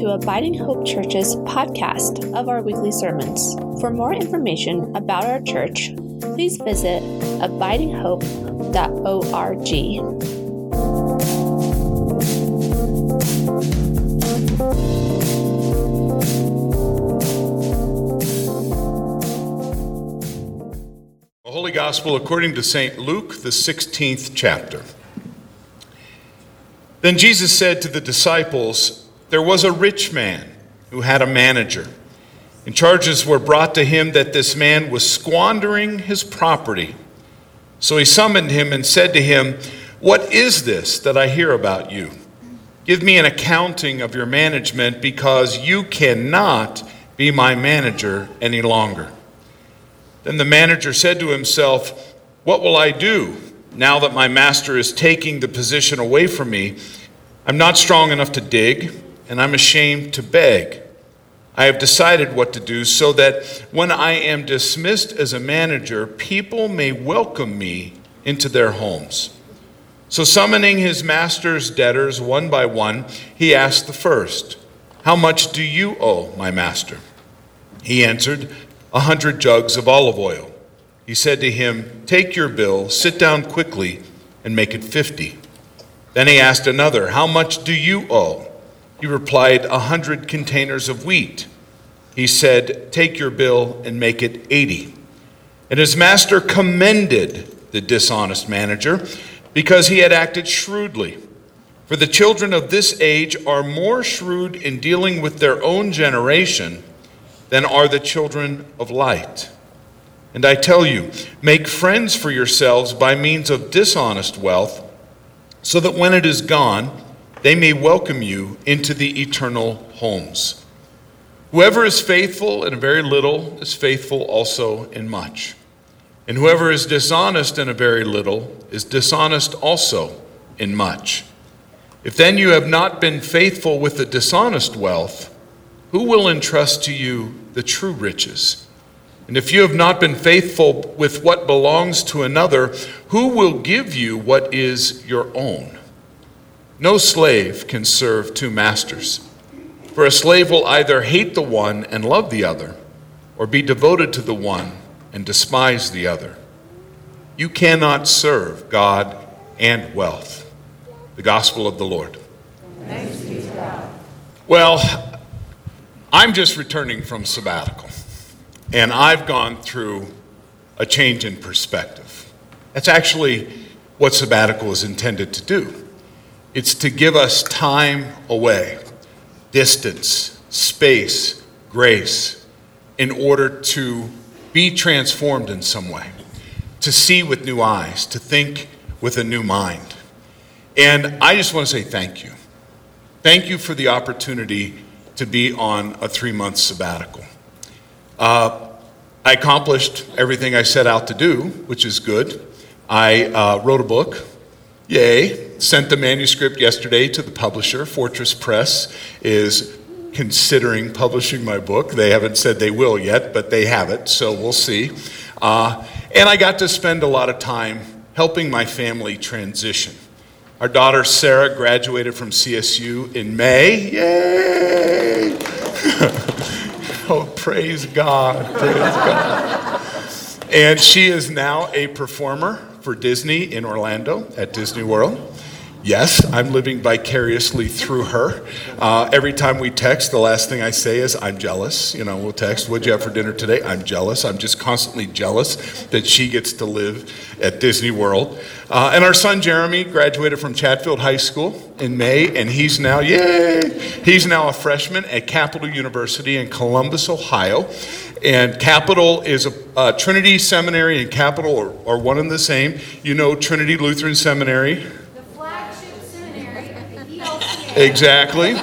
to Abiding Hope Church's podcast of our weekly sermons. For more information about our church, please visit abidinghope.org. The Holy Gospel according to St. Luke, the 16th chapter. Then Jesus said to the disciples, There was a rich man who had a manager, and charges were brought to him that this man was squandering his property. So he summoned him and said to him, What is this that I hear about you? Give me an accounting of your management, because you cannot be my manager any longer. Then the manager said to himself, What will I do? now that my master is taking the position away from me, I'm not strong enough to dig, and I'm ashamed to beg. I have decided what to do so that when I am dismissed as a manager, people may welcome me into their homes. So, summoning his master's debtors one by one, he asked the first, How much do you owe my master? He answered, A hundred jugs of olive oil. He said to him, Take your bill, sit down quickly, and make it fifty. Then he asked another, How much do you owe? He replied, A hundred containers of wheat. He said, Take your bill and make it eighty. And his master commended the dishonest manager because he had acted shrewdly. For the children of this age are more shrewd in dealing with their own generation than are the children of light. And I tell you, make friends for yourselves by means of dishonest wealth, so that when it is gone, they may welcome you into the eternal homes. Whoever is faithful in a very little is faithful also in much. And whoever is dishonest in a very little is dishonest also in much. If then you have not been faithful with the dishonest wealth, who will entrust to you the true riches? And if you have not been faithful with what belongs to another, who will give you what is your own? No slave can serve two masters. For a slave will either hate the one and love the other, or be devoted to the one and despise the other. You cannot serve God and wealth. The gospel of the Lord. Well, I'm just returning from sabbatical. And I've gone through a change in perspective. That's actually what sabbatical is intended to do. It's to give us time away, distance, space, grace, in order to be transformed in some way, to see with new eyes, to think with a new mind. And I just want to say thank you. Thank you for the opportunity to be on a three month sabbatical. Uh, I accomplished everything I set out to do, which is good. I uh, wrote a book, yay. Sent the manuscript yesterday to the publisher. Fortress Press is considering publishing my book. They haven't said they will yet, but they have it, so we'll see. Uh, and I got to spend a lot of time helping my family transition. Our daughter Sarah graduated from CSU in May. Yay! Oh, praise God. Praise God. And she is now a performer for Disney in Orlando at Disney World. Yes, I'm living vicariously through her. Uh, every time we text, the last thing I say is, I'm jealous. You know, we'll text, What'd you have for dinner today? I'm jealous. I'm just constantly jealous that she gets to live at Disney World. Uh, and our son Jeremy graduated from Chatfield High School in May, and he's now, yay, he's now a freshman at Capital University in Columbus, Ohio. And Capital is a uh, Trinity Seminary and Capital are, are one and the same. You know Trinity Lutheran Seminary. Exactly.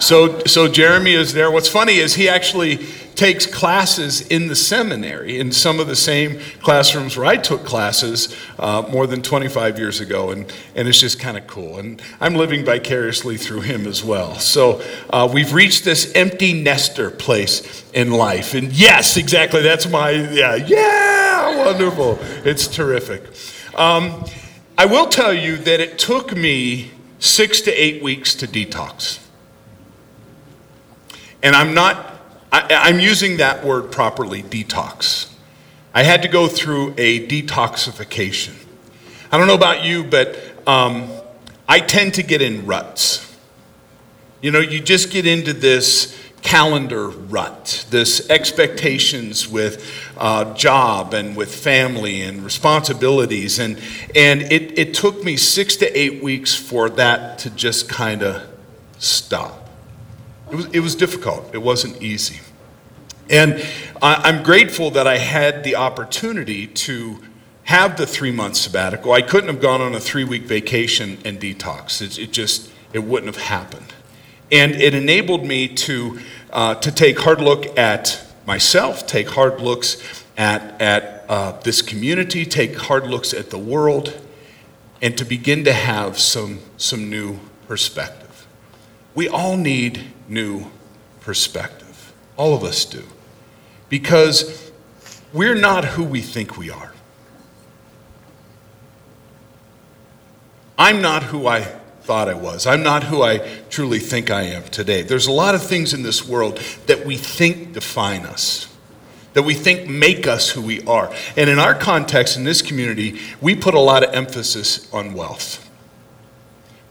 So, so Jeremy is there. What's funny is he actually takes classes in the seminary in some of the same classrooms where I took classes uh, more than 25 years ago, and, and it's just kind of cool. And I'm living vicariously through him as well. So uh, we've reached this empty nester place in life. And yes, exactly, that's my, yeah, yeah, wonderful. It's terrific. Um, I will tell you that it took me six to eight weeks to detox. And I'm not, I, I'm using that word properly detox. I had to go through a detoxification. I don't know about you, but um, I tend to get in ruts. You know, you just get into this calendar rut, this expectations with uh, job and with family and responsibilities. And, and it, it took me six to eight weeks for that to just kind of stop. It was, it was difficult, it wasn't easy. And I'm grateful that I had the opportunity to have the three month sabbatical. I couldn't have gone on a three week vacation and detox. It, it just, it wouldn't have happened. And it enabled me to, uh, to take hard look at myself, take hard looks at, at uh, this community, take hard looks at the world, and to begin to have some, some new perspective. We all need new perspective. All of us do. Because we're not who we think we are. I'm not who I thought I was. I'm not who I truly think I am today. There's a lot of things in this world that we think define us, that we think make us who we are. And in our context, in this community, we put a lot of emphasis on wealth.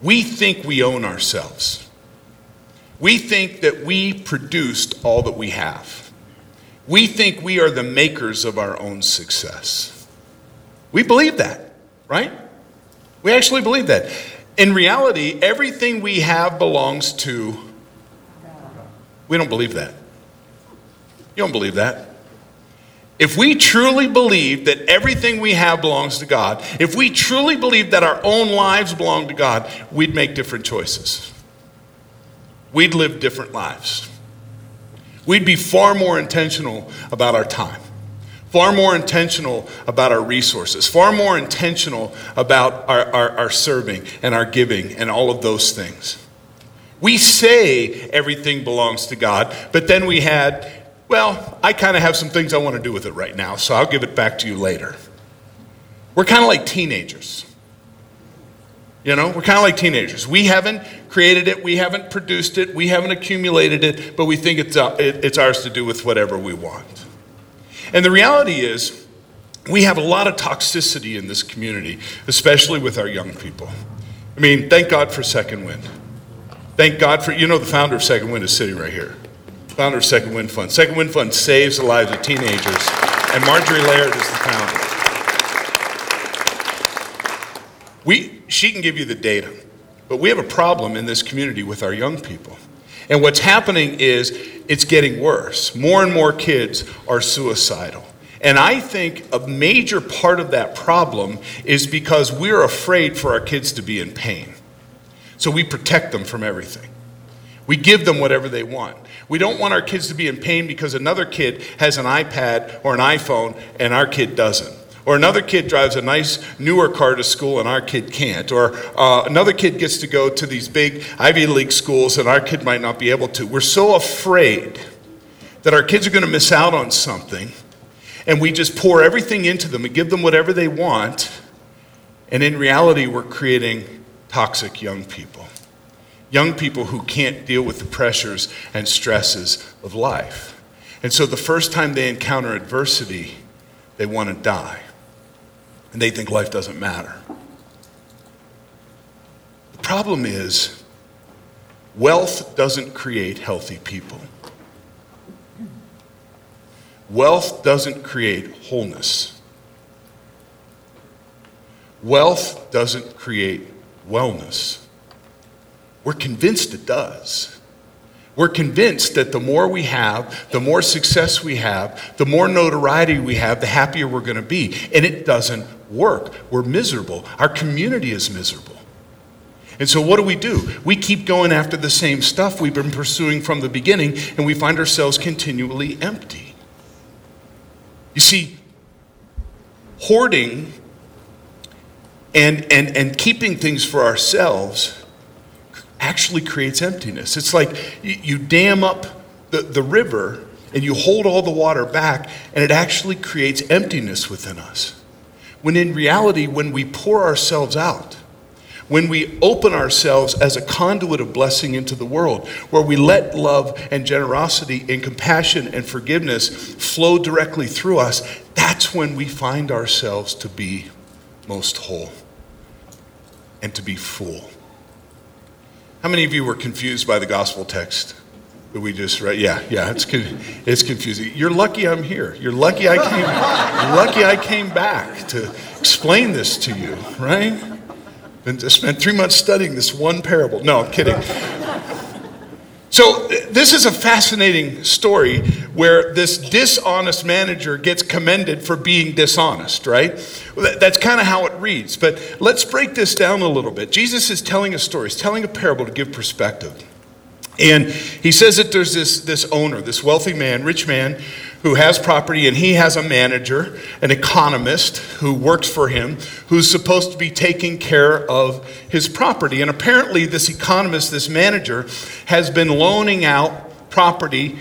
We think we own ourselves. We think that we produced all that we have. We think we are the makers of our own success. We believe that, right? We actually believe that. In reality, everything we have belongs to. We don't believe that. You don't believe that. If we truly believe that everything we have belongs to God, if we truly believe that our own lives belong to God, we'd make different choices. We'd live different lives. We'd be far more intentional about our time far more intentional about our resources, far more intentional about our, our, our, serving and our giving and all of those things. We say everything belongs to God, but then we had, well, I kind of have some things I want to do with it right now, so I'll give it back to you later. We're kind of like teenagers. You know, we're kind of like teenagers. We haven't created it, we haven't produced it, we haven't accumulated it, but we think it's, uh, it, it's ours to do with whatever we want. And the reality is, we have a lot of toxicity in this community, especially with our young people. I mean, thank God for Second Wind. Thank God for, you know, the founder of Second Wind is sitting right here. Founder of Second Wind Fund. Second Wind Fund saves the lives of teenagers, and Marjorie Laird is the founder. We, she can give you the data, but we have a problem in this community with our young people. And what's happening is it's getting worse. More and more kids are suicidal. And I think a major part of that problem is because we're afraid for our kids to be in pain. So we protect them from everything. We give them whatever they want. We don't want our kids to be in pain because another kid has an iPad or an iPhone and our kid doesn't. Or another kid drives a nice newer car to school and our kid can't. Or uh, another kid gets to go to these big Ivy League schools and our kid might not be able to. We're so afraid that our kids are going to miss out on something and we just pour everything into them and give them whatever they want. And in reality, we're creating toxic young people. Young people who can't deal with the pressures and stresses of life. And so the first time they encounter adversity, they want to die and they think life doesn't matter. The problem is, wealth doesn't create healthy people. Wealth doesn't create wholeness. Wealth doesn't create wellness. We're convinced it does. We're convinced that the more we have, the more success we have, the more notoriety we have, the happier we're going to be. And it doesn't work. We're miserable. Our community is miserable. And so, what do we do? We keep going after the same stuff we've been pursuing from the beginning, and we find ourselves continually empty. You see, hoarding and, and, and keeping things for ourselves actually creates emptiness. It's like you dam up the, the river and you hold all the water back, and it actually creates emptiness within us. When in reality, when we pour ourselves out, when we open ourselves as a conduit of blessing into the world, where we let love and generosity and compassion and forgiveness flow directly through us, that's when we find ourselves to be most whole and to be full. How many of you were confused by the gospel text that we just read? Yeah, yeah, it's, it's confusing. You're lucky I'm here. You're lucky I came, lucky I came back to explain this to you, right? And just spent three months studying this one parable. No, I'm kidding. So, this is a fascinating story where this dishonest manager gets commended for being dishonest, right? That's kind of how it reads. But let's break this down a little bit. Jesus is telling a story, he's telling a parable to give perspective. And he says that there's this, this owner, this wealthy man, rich man, who has property, and he has a manager, an economist who works for him, who's supposed to be taking care of his property. And apparently, this economist, this manager, has been loaning out property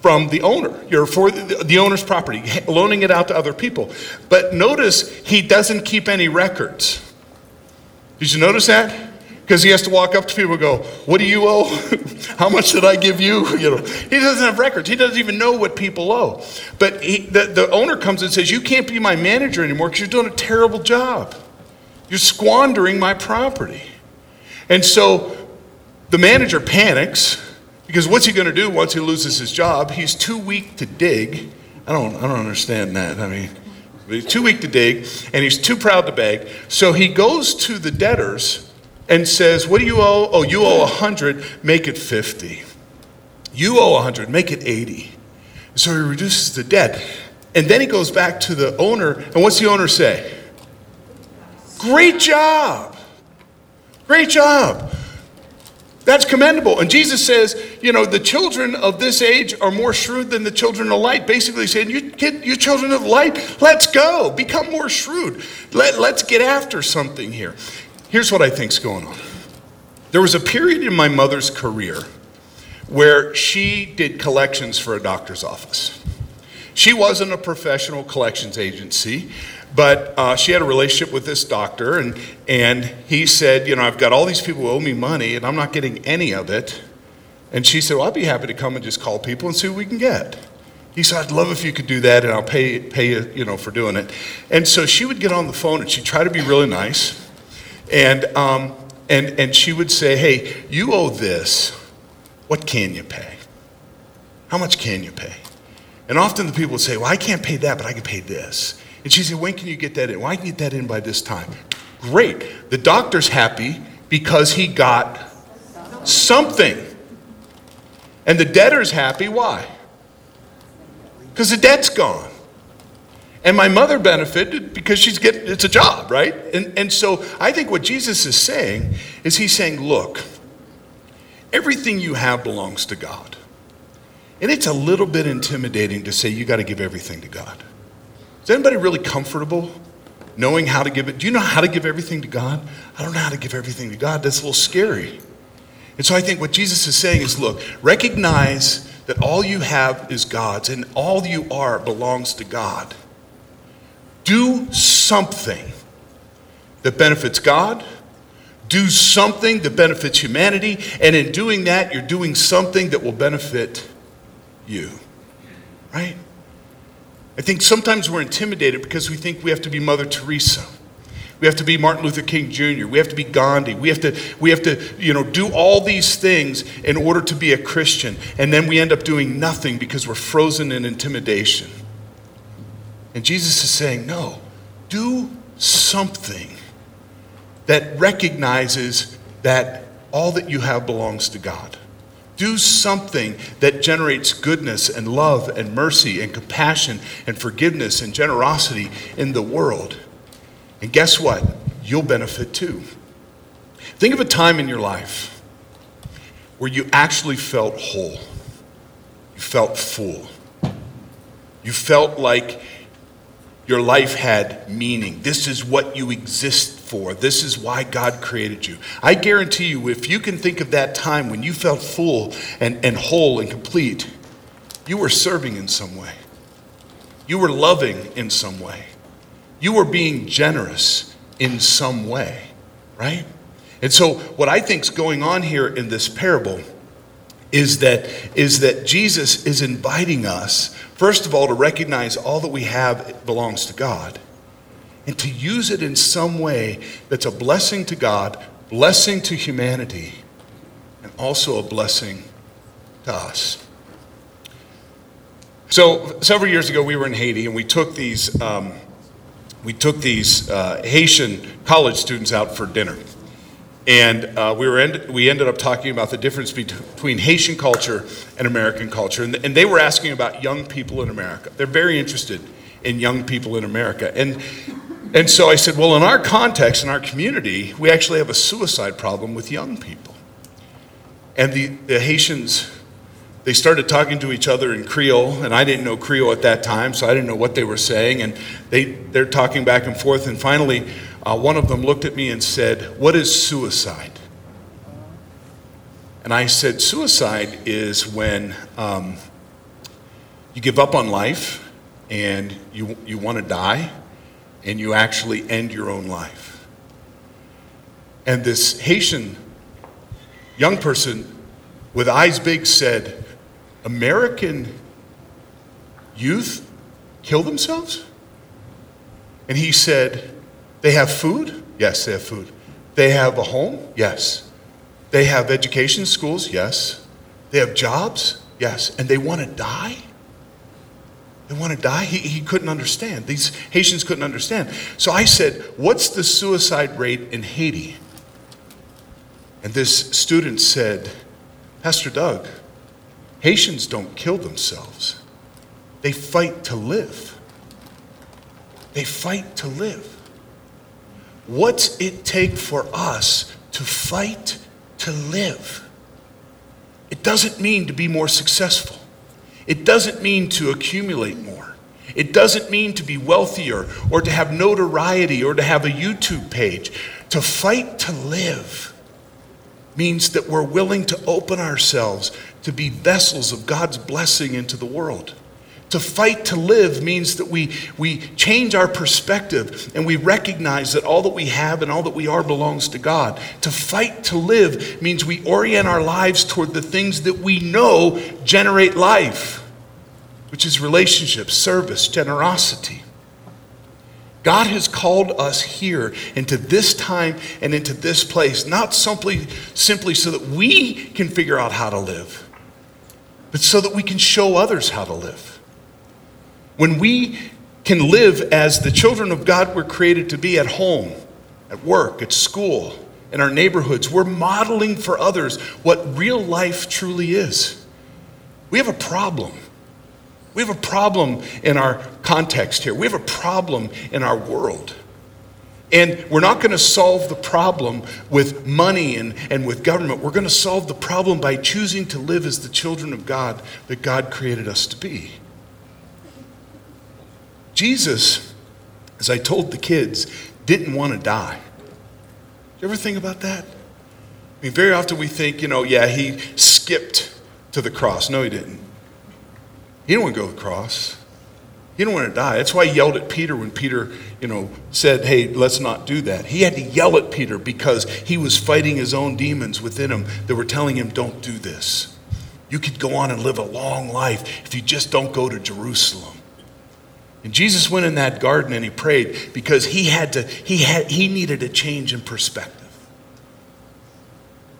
from the owner, for the owner's property, loaning it out to other people. But notice he doesn't keep any records. Did you notice that? Because he has to walk up to people and go, What do you owe? How much did I give you? You know, he doesn't have records. He doesn't even know what people owe. But he, the, the owner comes and says, You can't be my manager anymore because you're doing a terrible job. You're squandering my property. And so the manager panics because what's he going to do once he loses his job? He's too weak to dig. I don't, I don't understand that. I mean, he's too weak to dig and he's too proud to beg. So he goes to the debtors and says, What do you owe? Oh, you owe 100, make it 50. You owe 100, make it 80. So he reduces the debt. And then he goes back to the owner, and what's the owner say? Great job. Great job. That's commendable. And Jesus says, you know, the children of this age are more shrewd than the children of light. Basically saying, you, kid, you children of light, let's go. Become more shrewd. Let, let's get after something here. Here's what I think's going on. There was a period in my mother's career where she did collections for a doctor's office. She wasn't a professional collections agency, but uh, she had a relationship with this doctor, and, and he said, You know, I've got all these people who owe me money, and I'm not getting any of it. And she said, Well, I'd be happy to come and just call people and see what we can get. He said, I'd love if you could do that, and I'll pay, pay you, you know, for doing it. And so she would get on the phone, and she'd try to be really nice. And, um, and, and she would say, Hey, you owe this. What can you pay? How much can you pay? And often the people would say, Well, I can't pay that, but I can pay this. And she said, When can you get that in? Well, I can get that in by this time. Great. The doctor's happy because he got something. And the debtor's happy. Why? Because the debt's gone. And my mother benefited because she's getting, it's a job, right? And, and so I think what Jesus is saying is he's saying, look, everything you have belongs to God. And it's a little bit intimidating to say you got to give everything to God. Is anybody really comfortable knowing how to give it? Do you know how to give everything to God? I don't know how to give everything to God. That's a little scary. And so I think what Jesus is saying is look, recognize that all you have is God's and all you are belongs to God do something that benefits God, do something that benefits humanity, and in doing that, you're doing something that will benefit you. Right? I think sometimes we're intimidated because we think we have to be Mother Teresa. We have to be Martin Luther King Jr. We have to be Gandhi. We have to, we have to, you know, do all these things in order to be a Christian. And then we end up doing nothing because we're frozen in intimidation. And Jesus is saying, no, do something that recognizes that all that you have belongs to God. Do something that generates goodness and love and mercy and compassion and forgiveness and generosity in the world. And guess what? You'll benefit too. Think of a time in your life where you actually felt whole, you felt full, you felt like your life had meaning. This is what you exist for. This is why God created you. I guarantee you, if you can think of that time when you felt full and, and whole and complete, you were serving in some way. You were loving in some way. You were being generous in some way, right? And so, what I think is going on here in this parable is that, is that Jesus is inviting us, first of all, to recognize all that we have belongs to God and to use it in some way that's a blessing to God, blessing to humanity, and also a blessing to us. So, several years ago, we were in Haiti and we took these, um, we took these uh, Haitian college students out for dinner. And uh, we, were end- we ended up talking about the difference between Haitian culture and American culture. And, and they were asking about young people in America. They're very interested in young people in America. And, and so I said, well, in our context, in our community, we actually have a suicide problem with young people. And the, the Haitians, they started talking to each other in Creole, and I didn't know Creole at that time, so I didn't know what they were saying. And they, they're talking back and forth. And finally, uh, one of them looked at me and said, What is suicide? And I said, Suicide is when um, you give up on life and you, you want to die and you actually end your own life. And this Haitian young person with eyes big said, American youth kill themselves? And he said, they have food? Yes, they have food. They have a home? Yes. They have education, schools? Yes. They have jobs? Yes. And they want to die? They want to die? He, he couldn't understand. These Haitians couldn't understand. So I said, What's the suicide rate in Haiti? And this student said, Pastor Doug, Haitians don't kill themselves, they fight to live. They fight to live. What's it take for us to fight to live? It doesn't mean to be more successful. It doesn't mean to accumulate more. It doesn't mean to be wealthier or to have notoriety or to have a YouTube page. To fight to live means that we're willing to open ourselves to be vessels of God's blessing into the world. To fight to live means that we, we change our perspective and we recognize that all that we have and all that we are belongs to God. To fight to live means we orient our lives toward the things that we know generate life, which is relationships, service, generosity. God has called us here into this time and into this place, not simply, simply so that we can figure out how to live, but so that we can show others how to live. When we can live as the children of God we're created to be at home, at work, at school, in our neighborhoods, we're modeling for others what real life truly is. We have a problem. We have a problem in our context here. We have a problem in our world. And we're not going to solve the problem with money and, and with government. We're going to solve the problem by choosing to live as the children of God that God created us to be. Jesus, as I told the kids, didn't want to die. You ever think about that? I mean, very often we think, you know, yeah, he skipped to the cross. No, he didn't. He didn't want to go to the cross. He didn't want to die. That's why he yelled at Peter when Peter, you know, said, hey, let's not do that. He had to yell at Peter because he was fighting his own demons within him that were telling him, don't do this. You could go on and live a long life if you just don't go to Jerusalem. And Jesus went in that garden and he prayed because he had to, he had, he needed a change in perspective.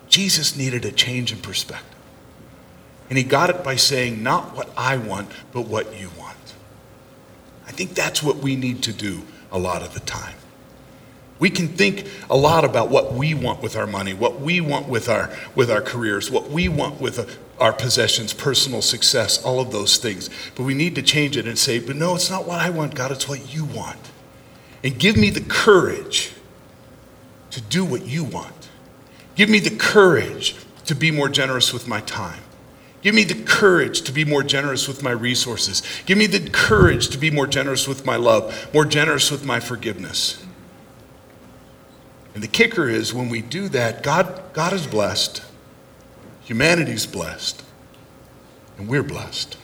Jesus needed a change in perspective. And he got it by saying, not what I want, but what you want. I think that's what we need to do a lot of the time. We can think a lot about what we want with our money, what we want with our, with our careers, what we want with uh, our possessions, personal success, all of those things. But we need to change it and say, but no, it's not what I want, God, it's what you want. And give me the courage to do what you want. Give me the courage to be more generous with my time. Give me the courage to be more generous with my resources. Give me the courage to be more generous with my love, more generous with my forgiveness. And the kicker is when we do that, God, God is blessed, humanity's blessed, and we're blessed.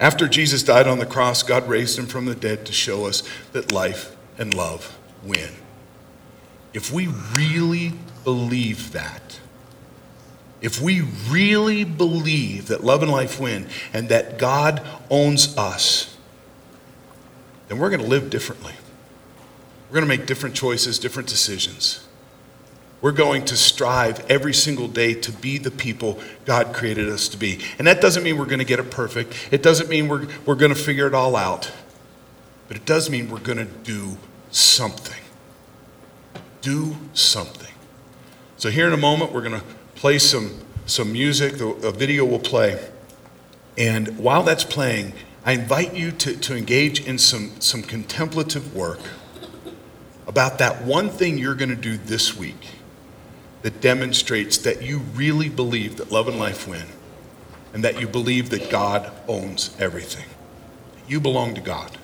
After Jesus died on the cross, God raised him from the dead to show us that life and love win. if we really believe that, if we really believe that love and life win and that God owns us, then we're going to live differently. We're going to make different choices, different decisions. We're going to strive every single day to be the people God created us to be. And that doesn't mean we're going to get it perfect. It doesn't mean we're, we're going to figure it all out. But it does mean we're going to do something. Do something. So, here in a moment, we're going to play some, some music. A video will play. And while that's playing, I invite you to, to engage in some, some contemplative work about that one thing you're going to do this week that demonstrates that you really believe that love and life win and that you believe that God owns everything. You belong to God.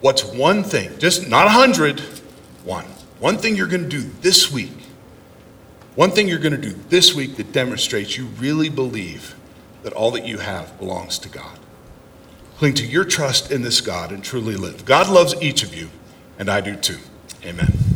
What's one thing, just not a hundred, one. One thing you're going to do this week, one thing you're going to do this week that demonstrates you really believe that all that you have belongs to God. Cling to your trust in this God and truly live. God loves each of you, and I do too. Amen.